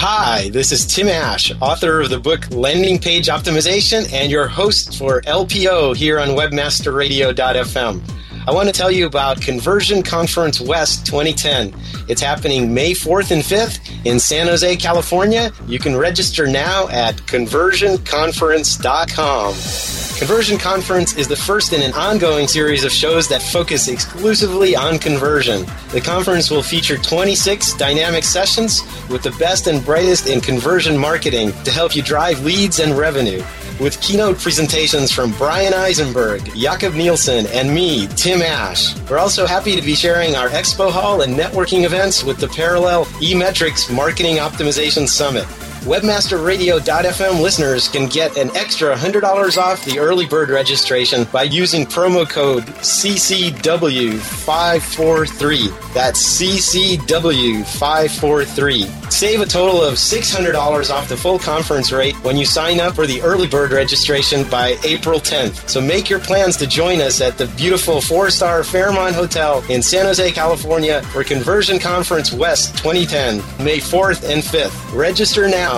Hi, this is Tim Ash, author of the book Landing Page Optimization and your host for LPO here on WebmasterRadio.fm. I want to tell you about Conversion Conference West 2010. It's happening May 4th and 5th in San Jose, California. You can register now at conversionconference.com. Conversion Conference is the first in an ongoing series of shows that focus exclusively on conversion. The conference will feature 26 dynamic sessions with the best and brightest in conversion marketing to help you drive leads and revenue. With keynote presentations from Bryan Eisenberg, Jakob Nielsen, and me, Tim Ash. We're also happy to be sharing our expo hall and networking events with the Parallel eMetrics Marketing Optimization Summit. WebmasterRadio.fm listeners can get an extra $100 off the early bird registration by using promo code CCW543. That's CCW543. Save a total of $600 off the full conference rate when you sign up for the early bird registration by April 10th. So make your plans to join us at the beautiful four star Fairmont Hotel in San Jose, California for Conversion Conference West 2010, May 4th and 5th. Register now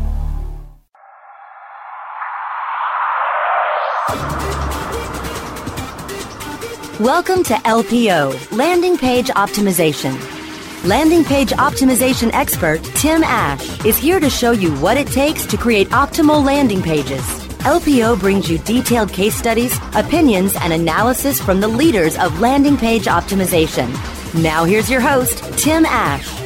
Welcome to LPO, Landing Page Optimization. Landing Page Optimization expert Tim Ash is here to show you what it takes to create optimal landing pages. LPO brings you detailed case studies, opinions, and analysis from the leaders of landing page optimization. Now, here's your host, Tim Ash.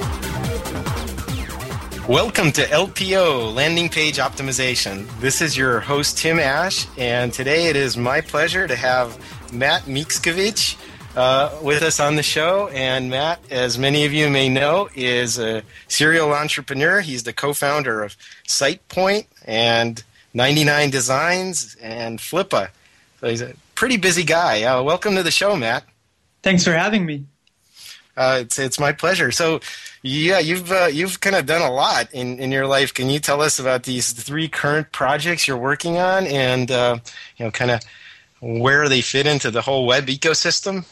Welcome to LPO, Landing Page Optimization. This is your host, Tim Ash, and today it is my pleasure to have Matt Mickiewicz uh, with us on the show. And Matt, as many of you may know, is a serial entrepreneur. He's the co-founder of SitePoint and 99 Designs and Flippa. So he's a pretty busy guy. Uh, welcome to the show, Matt. Thanks for having me. Uh, it's it's my pleasure. So, yeah, you've uh, you've kind of done a lot in, in your life. Can you tell us about these three current projects you're working on, and uh, you know, kind of where they fit into the whole web ecosystem?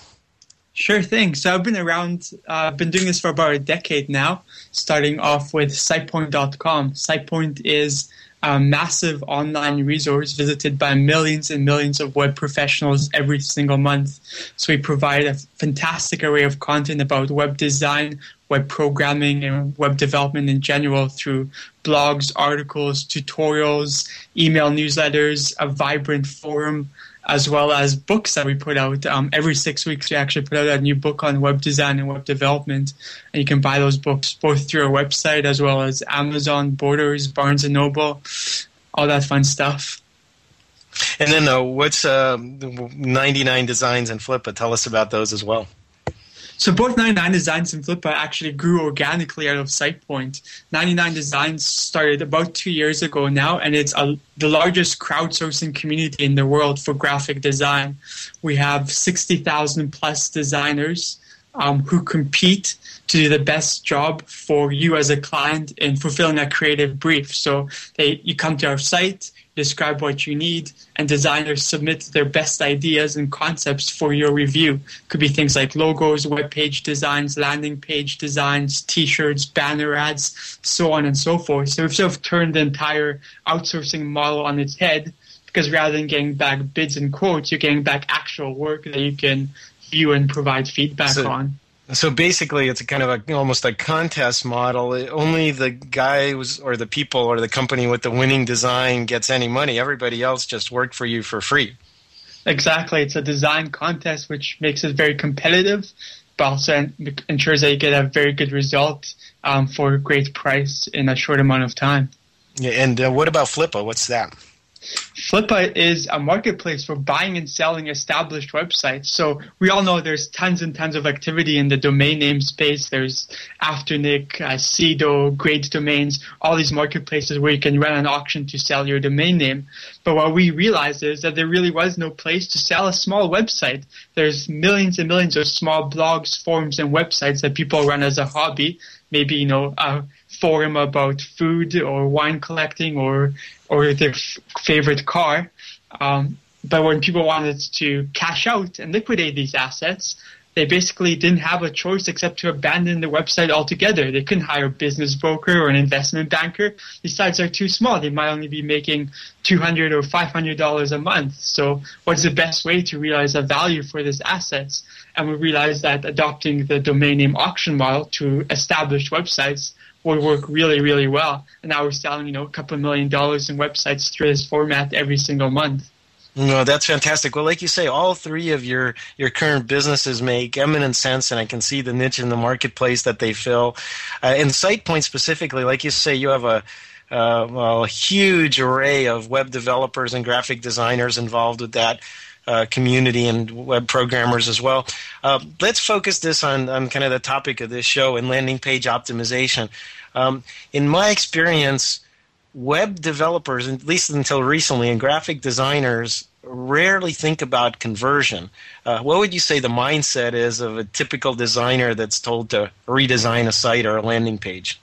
Sure thing. So I've been around, uh, I've been doing this for about a decade now, starting off with SitePoint.com. SitePoint is a massive online resource visited by millions and millions of web professionals every single month. So we provide a fantastic array of content about web design, web programming, and web development in general through blogs, articles, tutorials, email newsletters, a vibrant forum, as well as books that we put out. Um, every six weeks, we actually put out a new book on web design and web development, and you can buy those books both through our website as well as Amazon, Borders, Barnes and Noble, all that fun stuff. And then, uh, what's uh, 99 Designs and Flippa? Tell us about those as well. So both 99 Designs and Flippa actually grew organically out of SitePoint. 99 Designs started about two years ago now, and it's a, the largest crowdsourcing community in the world for graphic design. We have 60,000 plus designers um, who compete to do the best job for you as a client in fulfilling a creative brief. So they, you come to our site, describe what you need, and designers submit their best ideas and concepts for your review. Could be things like logos, web page designs, landing page designs, t-shirts, banner ads, so on and so forth. So we've sort of turned the entire outsourcing model on its head because rather than getting back bids and quotes, you're getting back actual work that you can view and provide feedback so, on. So basically, it's a kind of a almost a contest model. Only the guys or the people or the company with the winning design gets any money. Everybody else just worked for you for free. Exactly, it's a design contest, which makes it very competitive, but also ensures that you get a very good result um, for a great price in a short amount of time. Yeah, and uh, what about Flippa? What's that? Flippa is a marketplace for buying and selling established websites. So we all know there's tons and tons of activity in the domain name space. There's Afternic, uh, Sedo, Great Domains, all these marketplaces where you can run an auction to sell your domain name. But what we realized is that there really was no place to sell a small website. There's millions and millions of small blogs, forums, and websites that people run as a hobby. Maybe, you know, a forum about food or wine collecting or or their f- favorite car. Um, but when people wanted to cash out and liquidate these assets, they basically didn't have a choice except to abandon the website altogether. They couldn't hire a business broker or an investment banker. These sites are too small. They might only be making 200 or $500 a month. So what's the best way to realize a value for these assets? And we realized that adopting the domain name auction model to established websites would work really, really well. And now we're selling, you know, a couple million dollars in websites through this format every single month. No, that's fantastic. Well, like you say, all three of your your current businesses make eminent sense, and I can see the niche in the marketplace that they fill. Uh, in SitePoint specifically, like you say, you have a uh, well, a huge array of web developers and graphic designers involved with that. Uh, community and web programmers as well. Uh, let's focus this on, on kind of the topic of this show and landing page optimization. Um, in my experience, web developers, at least until recently, and graphic designers rarely think about conversion. Uh, what would you say the mindset is of a typical designer that's told to redesign a site or a landing page?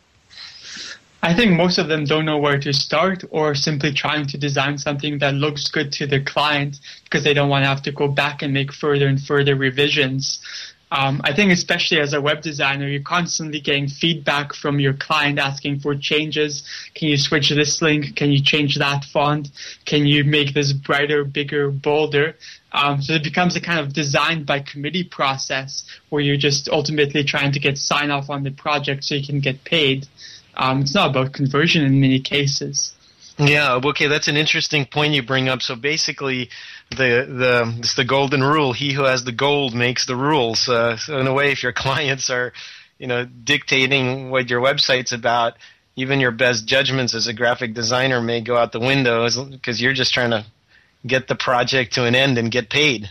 I think most of them don't know where to start or simply trying to design something that looks good to the client because they don't want to have to go back and make further and further revisions. Um, I think especially as a web designer, you're constantly getting feedback from your client asking for changes. Can you switch this link? Can you change that font? Can you make this brighter, bigger, bolder? Um, so it becomes a kind of design by committee process where you're just ultimately trying to get sign off on the project so you can get paid. Um, it's not about conversion in many cases. Yeah, okay, that's an interesting point you bring up. So basically, the the it's the golden rule: he who has the gold makes the rules. Uh, so in a way, if your clients are, you know, dictating what your website's about, even your best judgments as a graphic designer may go out the window because you're just trying to get the project to an end and get paid.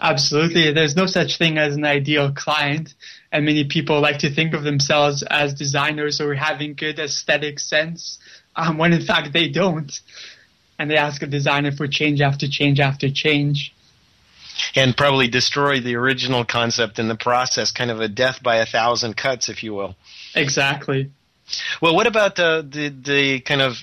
Absolutely. There's no such thing as an ideal client. And many people like to think of themselves as designers or having good aesthetic sense, um, when in fact they don't. And they ask a designer for change after change after change. And probably destroy the original concept in the process, kind of a death by a thousand cuts, if you will. Exactly. Well, what about the, the, the kind of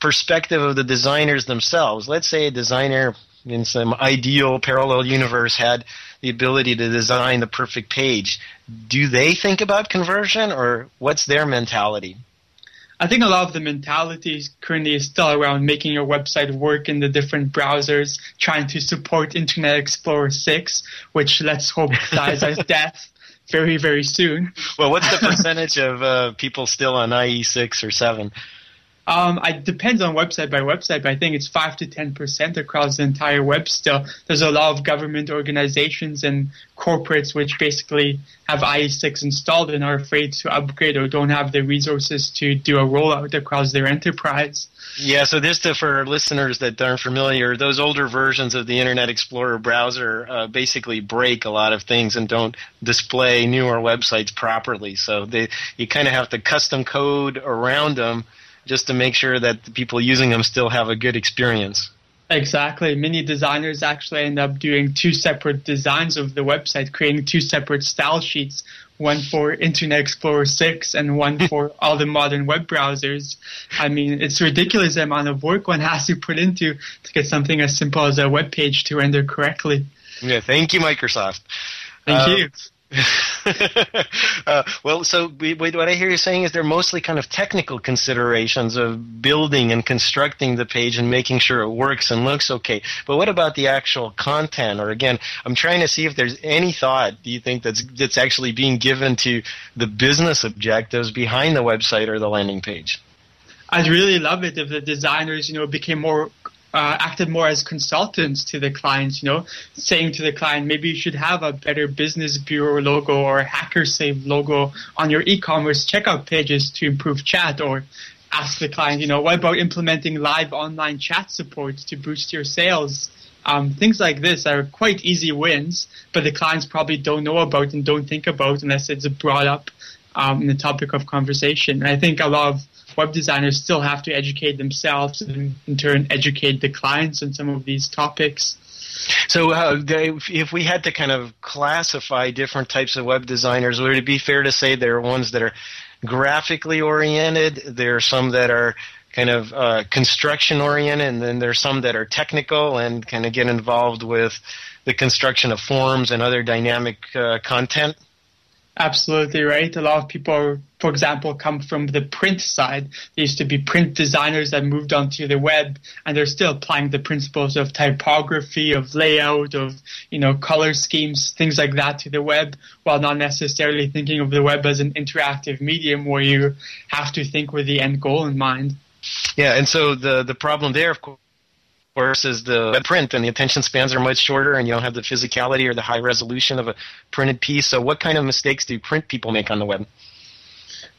perspective of the designers themselves? Let's say a designer in some ideal parallel universe had the ability to design the perfect page. Do they think about conversion or what's their mentality? I think a lot of the mentality currently is still around making your website work in the different browsers, trying to support Internet Explorer 6, which let's hope dies as death very, very soon. Well, what's the percentage of uh, people still on IE6 or 7? Um, it depends on website by website, but I think it's five to ten percent across the entire web. Still, there's a lot of government organizations and corporates which basically have IE6 installed and are afraid to upgrade or don't have the resources to do a rollout across their enterprise. Yeah, so this for listeners that aren't familiar, those older versions of the Internet Explorer browser uh, basically break a lot of things and don't display newer websites properly. So they you kind of have to custom code around them just to make sure that the people using them still have a good experience. Exactly. Many designers actually end up doing two separate designs of the website, creating two separate style sheets, one for Internet Explorer 6 and one for all the modern web browsers. I mean, it's ridiculous the amount of work one has to put into to get something as simple as a web page to render correctly. Yeah, thank you, Microsoft. Thank uh, you. uh, well, so what I hear you saying is they're mostly kind of technical considerations of building and constructing the page and making sure it works and looks okay. But what about the actual content? Or again, I'm trying to see if there's any thought do you think that's that's actually being given to the business objectives behind the website or the landing page? I'd really love it if the designers, you know, became more uh, acted more as consultants to the clients, you know, saying to the client, maybe you should have a better business bureau logo or hacker safe logo on your e-commerce checkout pages to improve chat or ask the client, you know, what about implementing live online chat support to boost your sales? Um, things like this are quite easy wins, but the clients probably don't know about and don't think about unless it's brought up um, in the topic of conversation. And I think a lot of web designers still have to educate themselves and in turn educate the clients on some of these topics. So, uh, if we had to kind of classify different types of web designers, would it be fair to say there are ones that are graphically oriented, there are some that are kind of uh, construction oriented, and then there's some that are technical and kind of get involved with the construction of forms and other dynamic uh, content? Absolutely right. A lot of people, for example, come from the print side. They used to be print designers that moved onto the web, and they're still applying the principles of typography, of layout, of you know color schemes, things like that to the web, while not necessarily thinking of the web as an interactive medium where you have to think with the end goal in mind. Yeah, and so the the problem there, of course, is the print, and the attention spans are much shorter, and you don't have the physicality or the high resolution of a printed piece. So, what kind of mistakes do print people make on the web?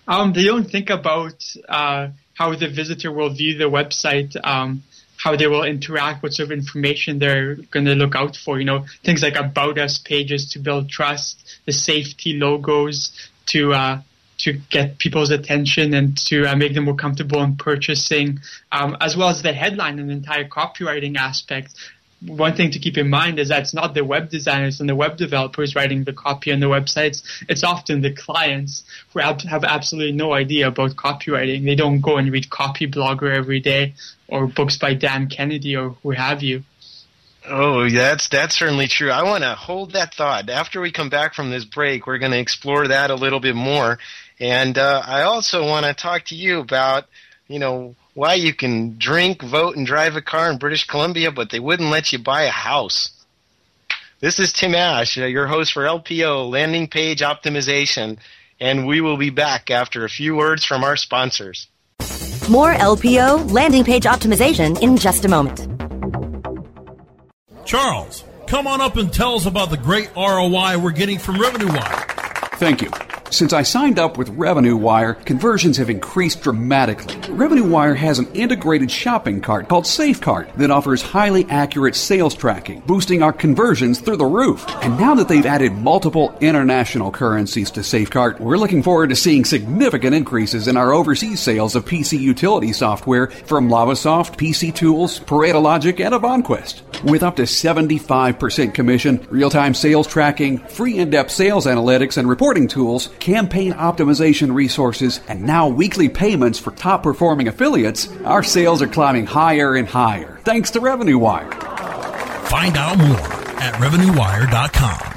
Um, they don't think about uh, how the visitor will view the website. Um, how they will interact, what sort of information they're going to look out for. You know, things like about us pages to build trust, the safety logos to uh, to get people's attention and to uh, make them more comfortable in purchasing, um, as well as the headline and the entire copywriting aspect. One thing to keep in mind is that it's not the web designers and the web developers writing the copy on the websites. It's often the clients who have absolutely no idea about copywriting. They don't go and read Copyblogger every day or books by Dan Kennedy or who have you. Oh, that's that's certainly true. I want to hold that thought. After we come back from this break, we're going to explore that a little bit more. And uh, I also want to talk to you about, you know, why you can drink, vote, and drive a car in British Columbia, but they wouldn't let you buy a house. This is Tim Ash, uh, your host for LPO, Landing Page Optimization, and we will be back after a few words from our sponsors. More LPO, Landing Page Optimization, in just a moment. Charles, come on up and tell us about the great ROI we're getting from Revenue Wire. Thank you. Since I signed up with Revenue Wire, conversions have increased dramatically. Revenue Wire has an integrated shopping cart called SafeCart that offers highly accurate sales tracking, boosting our conversions through the roof. And now that they've added multiple international currencies to SafeCart, we're looking forward to seeing significant increases in our overseas sales of PC utility software from Lavasoft, PC Tools, Pareto Logic, and Avanquest. With up to 75% commission, real-time sales tracking, free in-depth sales analytics and reporting tools, campaign optimization resources, and now weekly payments for top performing affiliates, our sales are climbing higher and higher thanks to Revenue Wire. Find out more at RevenueWire.com.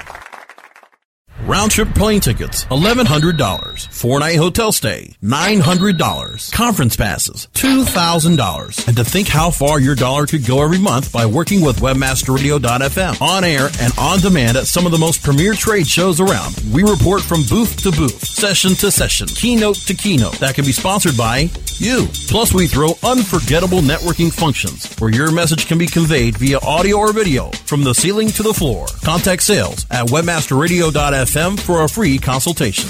Round trip plane tickets, $1,100. Four night hotel stay, $900. Conference passes, $2,000. And to think how far your dollar could go every month by working with WebmasterRadio.fm. On air and on demand at some of the most premier trade shows around. We report from booth to booth, session to session, keynote to keynote. That can be sponsored by you. Plus, we throw unforgettable networking functions where your message can be conveyed via audio or video from the ceiling to the floor. Contact sales at webmasterradio.fm for a free consultation.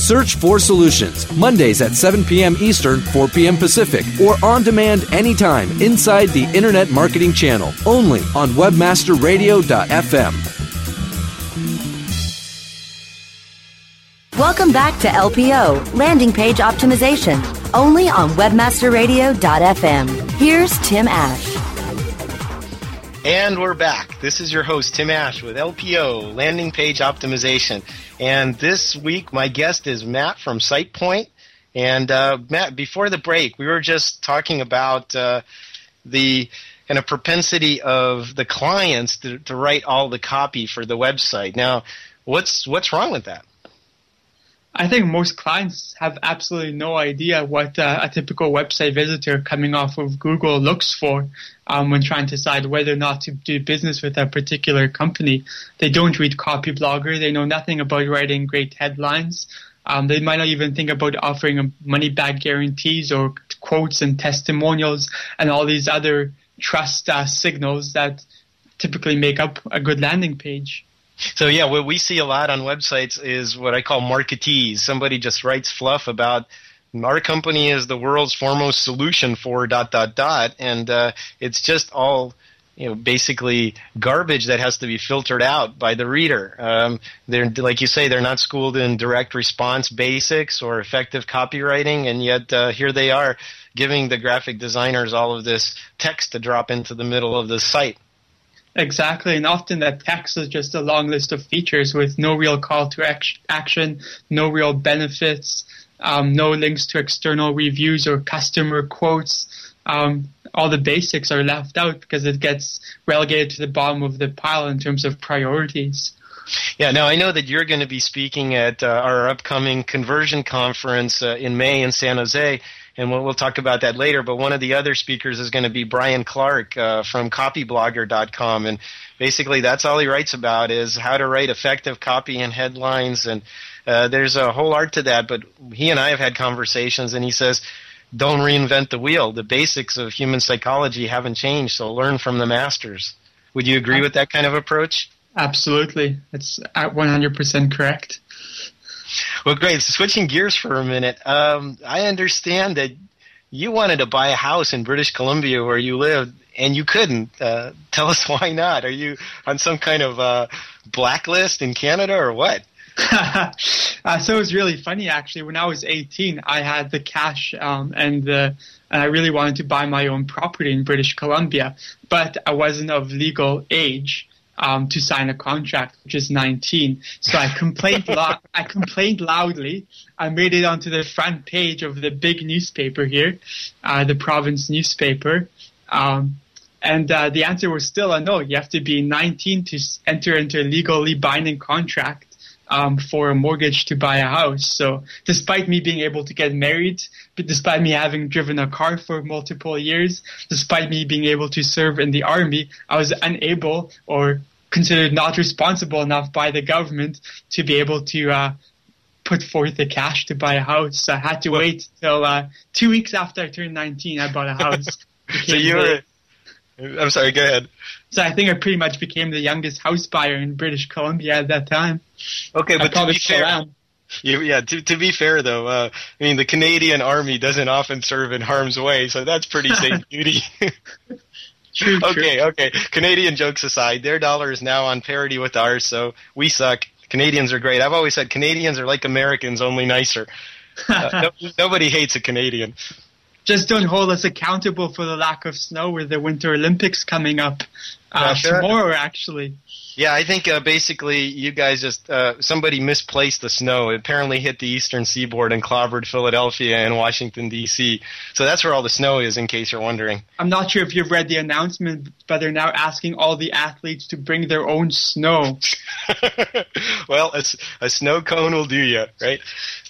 Search for Solutions, Mondays at 7 p.m. Eastern, 4 p.m. Pacific, or on demand anytime inside the Internet Marketing Channel, only on WebmasterRadio.fm. Welcome back to LPO, Landing Page Optimization, only on WebmasterRadio.fm. Here's Tim Ash. And we're back. This is your host, Tim Ash, with LPO, Landing Page Optimization. And this week, my guest is Matt from SitePoint. And uh, Matt, before the break, we were just talking about uh, the kind of propensity of the clients to, to write all the copy for the website. Now, what's what's wrong with that? I think most clients have absolutely no idea what uh, a typical website visitor coming off of Google looks for um, when trying to decide whether or not to do business with a particular company. They don't read Copyblogger. They know nothing about writing great headlines. Um, they might not even think about offering money back guarantees or quotes and testimonials and all these other trust uh, signals that typically make up a good landing page. So yeah, what we see a lot on websites is what I call marketees. Somebody just writes fluff about our company is the world's foremost solution for dot dot dot, and uh, it's just all you know basically garbage that has to be filtered out by the reader. Um, they're like you say, they're not schooled in direct response basics or effective copywriting, and yet uh, here they are giving the graphic designers all of this text to drop into the middle of the site. Exactly, and often that text is just a long list of features with no real call to action, no real benefits, um, no links to external reviews or customer quotes. Um, all the basics are left out because it gets relegated to the bottom of the pile in terms of priorities. Yeah, now I know that you're going to be speaking at uh, our upcoming conversion conference uh, in May in San Jose and we'll, we'll, talk about that later. But one of the other speakers is going to be Brian Clark uh, from copyblogger.com, and basically that's all he writes about is how to write effective copy and headlines. And uh, there's a whole art to that. But he and I have had conversations, and he says, "Don't reinvent the wheel. The basics of human psychology haven't changed, so learn from the masters." Would you agree with that kind of approach? Absolutely, it's at 100% correct. Well, great. Switching gears for a minute, um, I understand that you wanted to buy a house in British Columbia where you lived, and you couldn't. Uh, tell us why not? Are you on some kind of uh, blacklist in Canada or what? uh, so it was really funny actually. When I was 18, I had the cash um, and the and I really wanted to buy my own property in British Columbia, but I wasn't of legal age um, to sign a contract, which is 19. So I complained, lo- I complained loudly. I made it onto the front page of the big newspaper here, uh, the province newspaper. Um, and uh, the answer was still a no. You have to be 19 to enter into a legally binding contract um, for a mortgage to buy a house. So despite me being able to get married, but despite me having driven a car for multiple years, despite me being able to serve in the army, I was unable or considered not responsible enough by the government to be able to uh, put forth the cash to buy a house. So I had to wait till uh, two weeks after I turned 19. I bought a house. so you were. I'm sorry. Go ahead. So I think I pretty much became the youngest house buyer in British Columbia at that time. Okay, but to be fair, you, yeah, to, to be fair though, uh, I mean the Canadian Army doesn't often serve in harm's way, so that's pretty safe duty. True, okay, true. okay. Canadian jokes aside, their dollar is now on parity with ours, so we suck. Canadians are great. I've always said Canadians are like Americans, only nicer. Uh, no, nobody hates a Canadian. Just don't hold us accountable for the lack of snow with the Winter Olympics coming up uh, sure. tomorrow, actually. Yeah, I think uh, basically you guys just uh, somebody misplaced the snow. It apparently hit the eastern seaboard and clobbered Philadelphia and Washington D.C. So that's where all the snow is, in case you're wondering. I'm not sure if you've read the announcement, but they're now asking all the athletes to bring their own snow. well, a, a, snow cone will do you, right?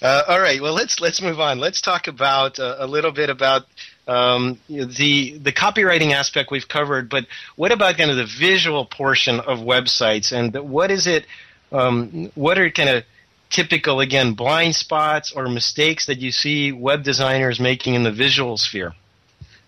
Uh, all right. Well, let's let's move on. Let's talk about uh, a little bit about um, the the copywriting aspect we've covered, but what about kind of the visual portion of websites and what is it? Um, what are kind of typical again blind spots or mistakes that you see web designers making in the visual sphere?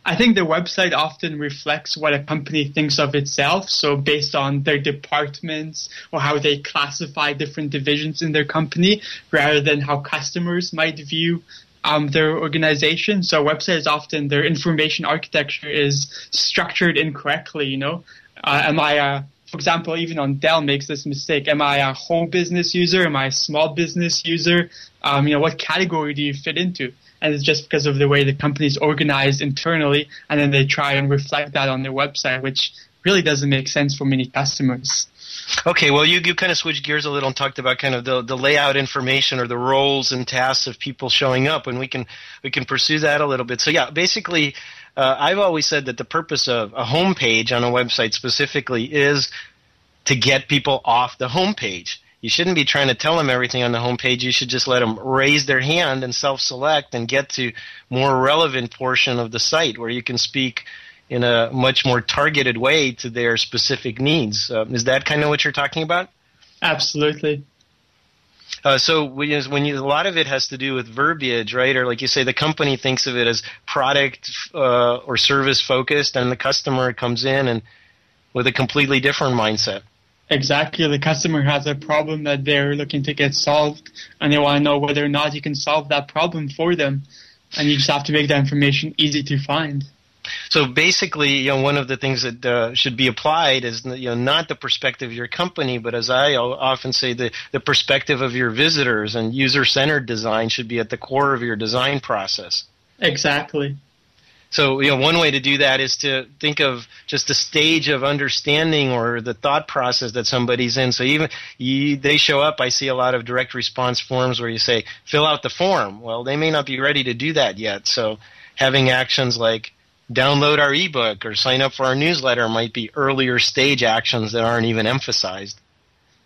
I think the website often reflects what a company thinks of itself. So based on their departments or how they classify different divisions in their company, rather than how customers might view um, their organization. So website is often their information architecture is structured incorrectly. You know, uh, am I a for example, even on Dell makes this mistake. Am I a home business user? Am I a small business user? Um, you know, what category do you fit into? And it's just because of the way the company is organized internally, and then they try and reflect that on their website, which really doesn't make sense for many customers. Okay, well, you, you kind of switched gears a little and talked about kind of the, the layout information or the roles and tasks of people showing up, and we can we can pursue that a little bit. So yeah, basically, uh, I've always said that the purpose of a home page on a website specifically is to get people off the home page. You shouldn't be trying to tell them everything on the home page. You should just let them raise their hand and self-select and get to more relevant portion of the site where you can speak in a much more targeted way to their specific needs. Uh, is that kind of what you're talking about? Absolutely. Uh, so when you, when you, a lot of it has to do with verbiage, right? Or like you say, the company thinks of it as product uh, or service focused, and the customer comes in and with a completely different mindset. Exactly. The customer has a problem that they're looking to get solved, and they want to know whether or not you can solve that problem for them. And you just have to make that information easy to find. So basically, you know, one of the things that uh, should be applied is you know not the perspective of your company, but as I often say, the the perspective of your visitors and user-centered design should be at the core of your design process. Exactly. So you know, one way to do that is to think of just the stage of understanding or the thought process that somebody's in. So even you, they show up, I see a lot of direct response forms where you say, "Fill out the form." Well, they may not be ready to do that yet. So having actions like download our ebook or sign up for our newsletter might be earlier stage actions that aren't even emphasized.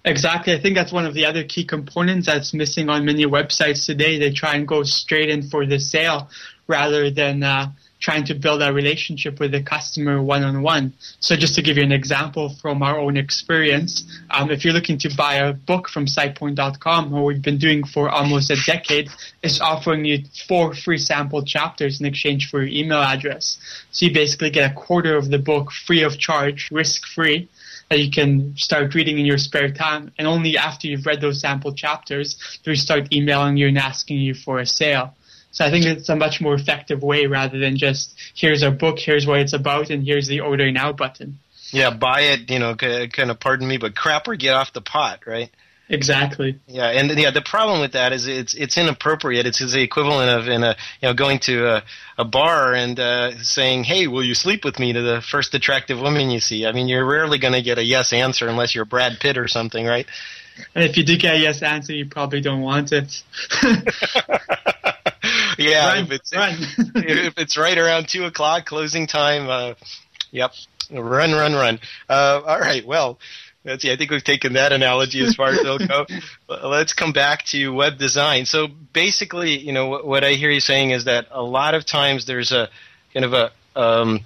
Exactly. I think that's one of the other key components that's missing on many websites today. They try and go straight in for the sale rather than uh, trying to build a relationship with the customer one on one. So, just to give you an example from our own experience, um, if you're looking to buy a book from SitePoint.com, what we've been doing for almost a decade, is offering you four free sample chapters in exchange for your email address. So, you basically get a quarter of the book free of charge, risk free. That you can start reading in your spare time, and only after you've read those sample chapters do we start emailing you and asking you for a sale. So I think it's a much more effective way rather than just here's our book, here's what it's about, and here's the order now button. Yeah, buy it, you know, kind of pardon me, but crap or get off the pot, right? Exactly. Yeah, and yeah, the problem with that is it's it's inappropriate. It's the equivalent of in a you know going to a, a bar and uh, saying, "Hey, will you sleep with me?" to the first attractive woman you see. I mean, you're rarely going to get a yes answer unless you're Brad Pitt or something, right? And if you do get a yes answer, you probably don't want it. yeah, run, if it's if it's right around two o'clock closing time, uh, yep, run, run, run. Uh, all right, well. Let's see, I think we've taken that analogy as far as it'll go. Let's come back to web design. So basically, you know, what, what I hear you saying is that a lot of times there's a kind of a um,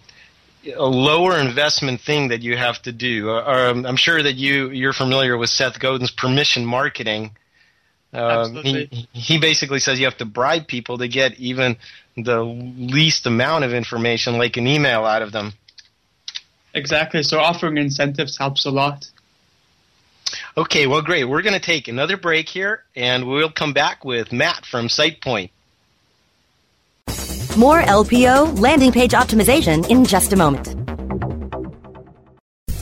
a lower investment thing that you have to do. Uh, um, I'm sure that you you're familiar with Seth Godin's permission marketing, um, he, he basically says you have to bribe people to get even the least amount of information, like an email, out of them. Exactly. So offering incentives helps a lot. Okay, well, great. We're going to take another break here, and we'll come back with Matt from SitePoint. More LPO landing page optimization in just a moment.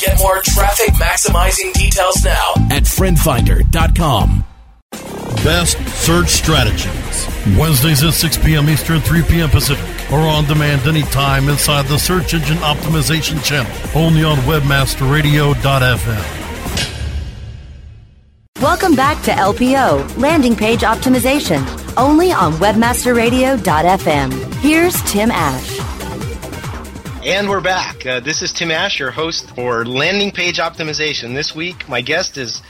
Get more traffic maximizing details now at friendfinder.com. Best search strategies. Wednesdays at 6 p.m. Eastern, 3 p.m. Pacific, or on demand anytime inside the Search Engine Optimization channel, only on WebmasterRadio.fm. Welcome back to LPO, Landing Page Optimization, only on WebmasterRadio.fm. Here's Tim Ash. And we're back. Uh, this is Tim Ash, your host for Landing Page Optimization. This week, my guest is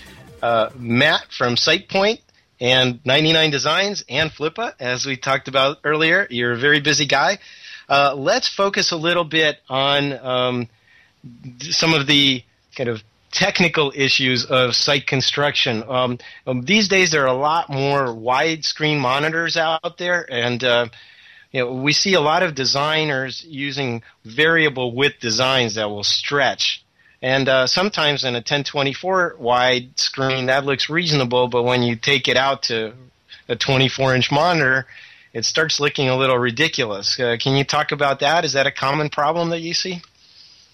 uh, Matt from SitePoint and 99 Designs and Flippa, as we talked about earlier. You're a very busy guy. Uh, let's focus a little bit on um, some of the kind of technical issues of site construction. Um, um, these days, there are a lot more widescreen monitors out there, and uh, you know, we see a lot of designers using variable width designs that will stretch. And uh, sometimes in a 1024 wide screen, that looks reasonable, but when you take it out to a 24 inch monitor, it starts looking a little ridiculous. Uh, can you talk about that? Is that a common problem that you see?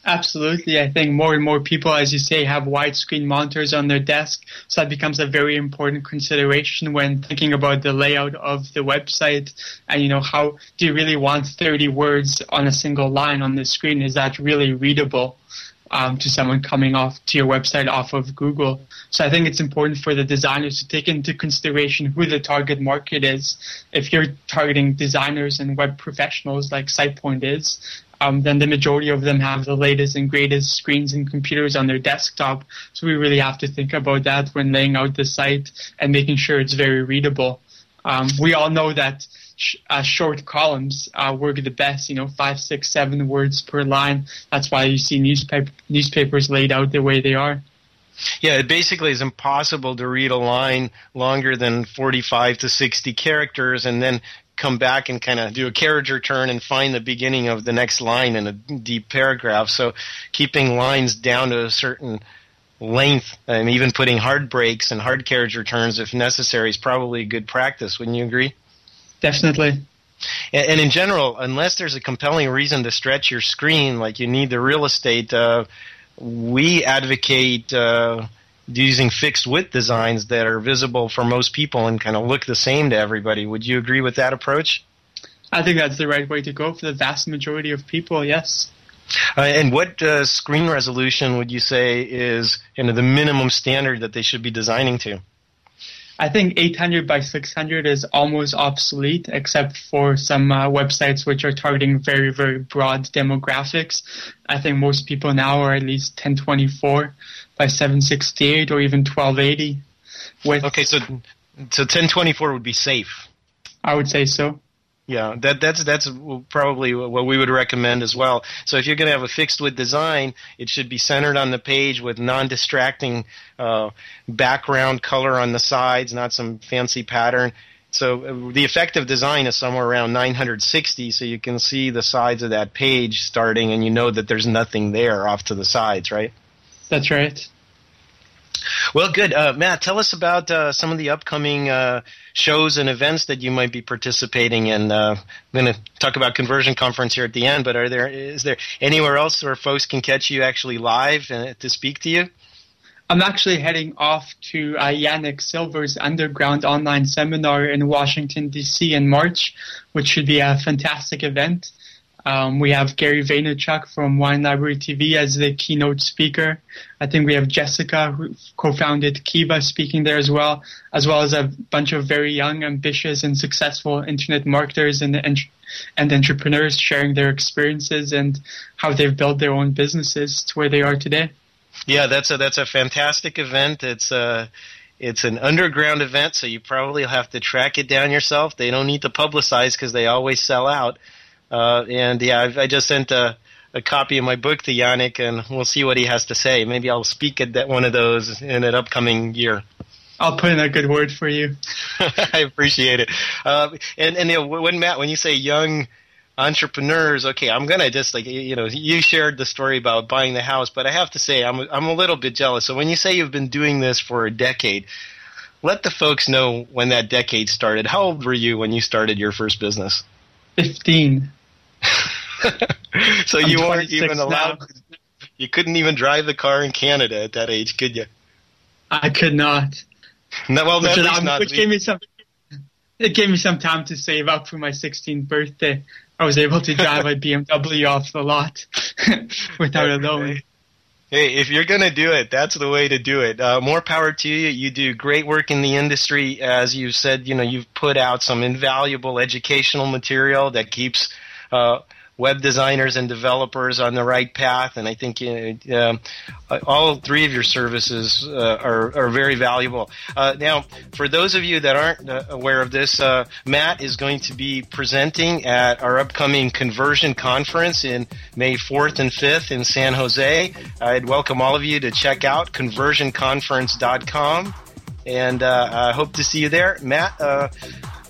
Absolutely. I think more and more people, as you say, have widescreen monitors on their desk. So that becomes a very important consideration when thinking about the layout of the website. And, you know, how do you really want 30 words on a single line on the screen? Is that really readable? Um, to someone coming off to your website off of Google. So I think it's important for the designers to take into consideration who the target market is. If you're targeting designers and web professionals like SitePoint is, um, then the majority of them have the latest and greatest screens and computers on their desktop. So we really have to think about that when laying out the site and making sure it's very readable. Um, we all know that sh- uh, short columns uh, work the best, you know, five, six, seven words per line. That's why you see newspaper- newspapers laid out the way they are. Yeah, it basically is impossible to read a line longer than 45 to 60 characters and then come back and kind of do a character turn and find the beginning of the next line in a deep paragraph. So keeping lines down to a certain length and even putting hard breaks and hard carriage returns if necessary is probably a good practice. Wouldn't you agree? Definitely. And, and in general, unless there's a compelling reason to stretch your screen, like you need the real estate, uh, we advocate uh, using fixed width designs that are visible for most people and kind of look the same to everybody. Would you agree with that approach? I think that's the right way to go for the vast majority of people. Yes. Uh, and what uh, screen resolution would you say is you know, the minimum standard that they should be designing to? I think 800 by 600 is almost obsolete, except for some uh, websites which are targeting very, very broad demographics. I think most people now are at least 1024 by 768 or even 1280. With okay, so so 1024 would be safe. I would say so. Yeah, that that's that's probably what we would recommend as well. So if you're going to have a fixed width design, it should be centered on the page with non-distracting uh, background color on the sides, not some fancy pattern. So uh, the effective design is somewhere around 960, so you can see the sides of that page starting, and you know that there's nothing there off to the sides, right? That's right. Well, good. Uh, Matt, tell us about uh, some of the upcoming uh, shows and events that you might be participating in. Uh, I'm going to talk about Conversion Conference here at the end, but are there is there anywhere else where folks can catch you actually live uh, to speak to you? I'm actually heading off to uh, Yanik Silver's underground online seminar in Washington, D.C. in March, which should be a fantastic event. Um, we have Gary Vaynerchuk from Wine Library TV as the keynote speaker. I think we have Jessica, who co-founded Kiva, speaking there as well, as well as a bunch of very young, ambitious, and successful internet marketers and and entrepreneurs sharing their experiences and how they've built their own businesses to where they are today. Yeah, that's a that's a fantastic event. It's a uh, it's an underground event, so you probably have to track it down yourself. They don't need to publicize because they always sell out. Uh, and yeah, I've, i just sent a, a, copy of my book to Yanik, and we'll see what he has to say. Maybe I'll speak at that one of those in an upcoming year. I'll put in a good word for you. I appreciate it. Uh, and and you know, when Matt, when you say young entrepreneurs, okay, I'm gonna just like you know, you shared the story about buying the house, but I have to say I'm I'm a little bit jealous. So when you say you've been doing this for a decade, let the folks know when that decade started. How old were you when you started your first business? Fifteen. so I'm you weren't even allowed. You couldn't even drive the car in Canada at that age, could you? I could not. No, well, which, not. which gave me some. It gave me some time to save up for my 16th birthday. I was able to drive my BMW off the lot without a loan. Hey, if you're going to do it, that's the way to do it. Uh, more power to you. You do great work in the industry. As you said, you know, you've put out some invaluable educational material that keeps uh, web designers and developers on the right path. And I think you know, uh, all three of your services uh, are, are very valuable. Uh, now, for those of you that aren't uh, aware of this, uh, Matt is going to be presenting at our upcoming conversion conference in May 4th and 5th in San Jose. I'd welcome all of you to check out conversionconference.com. And uh, I hope to see you there. Matt,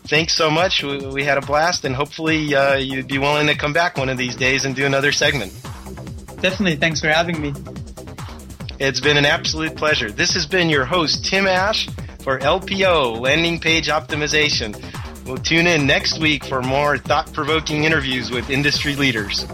thanks so much. We, we, had a blast, and hopefully uh, you'd be willing to come back one of these days and do another segment. Definitely. Thanks for having me. It's been an absolute pleasure. This has been your host, Tim Ash, for LPO, Landing Page Optimization. We'll tune in next week for more thought provoking interviews with industry leaders.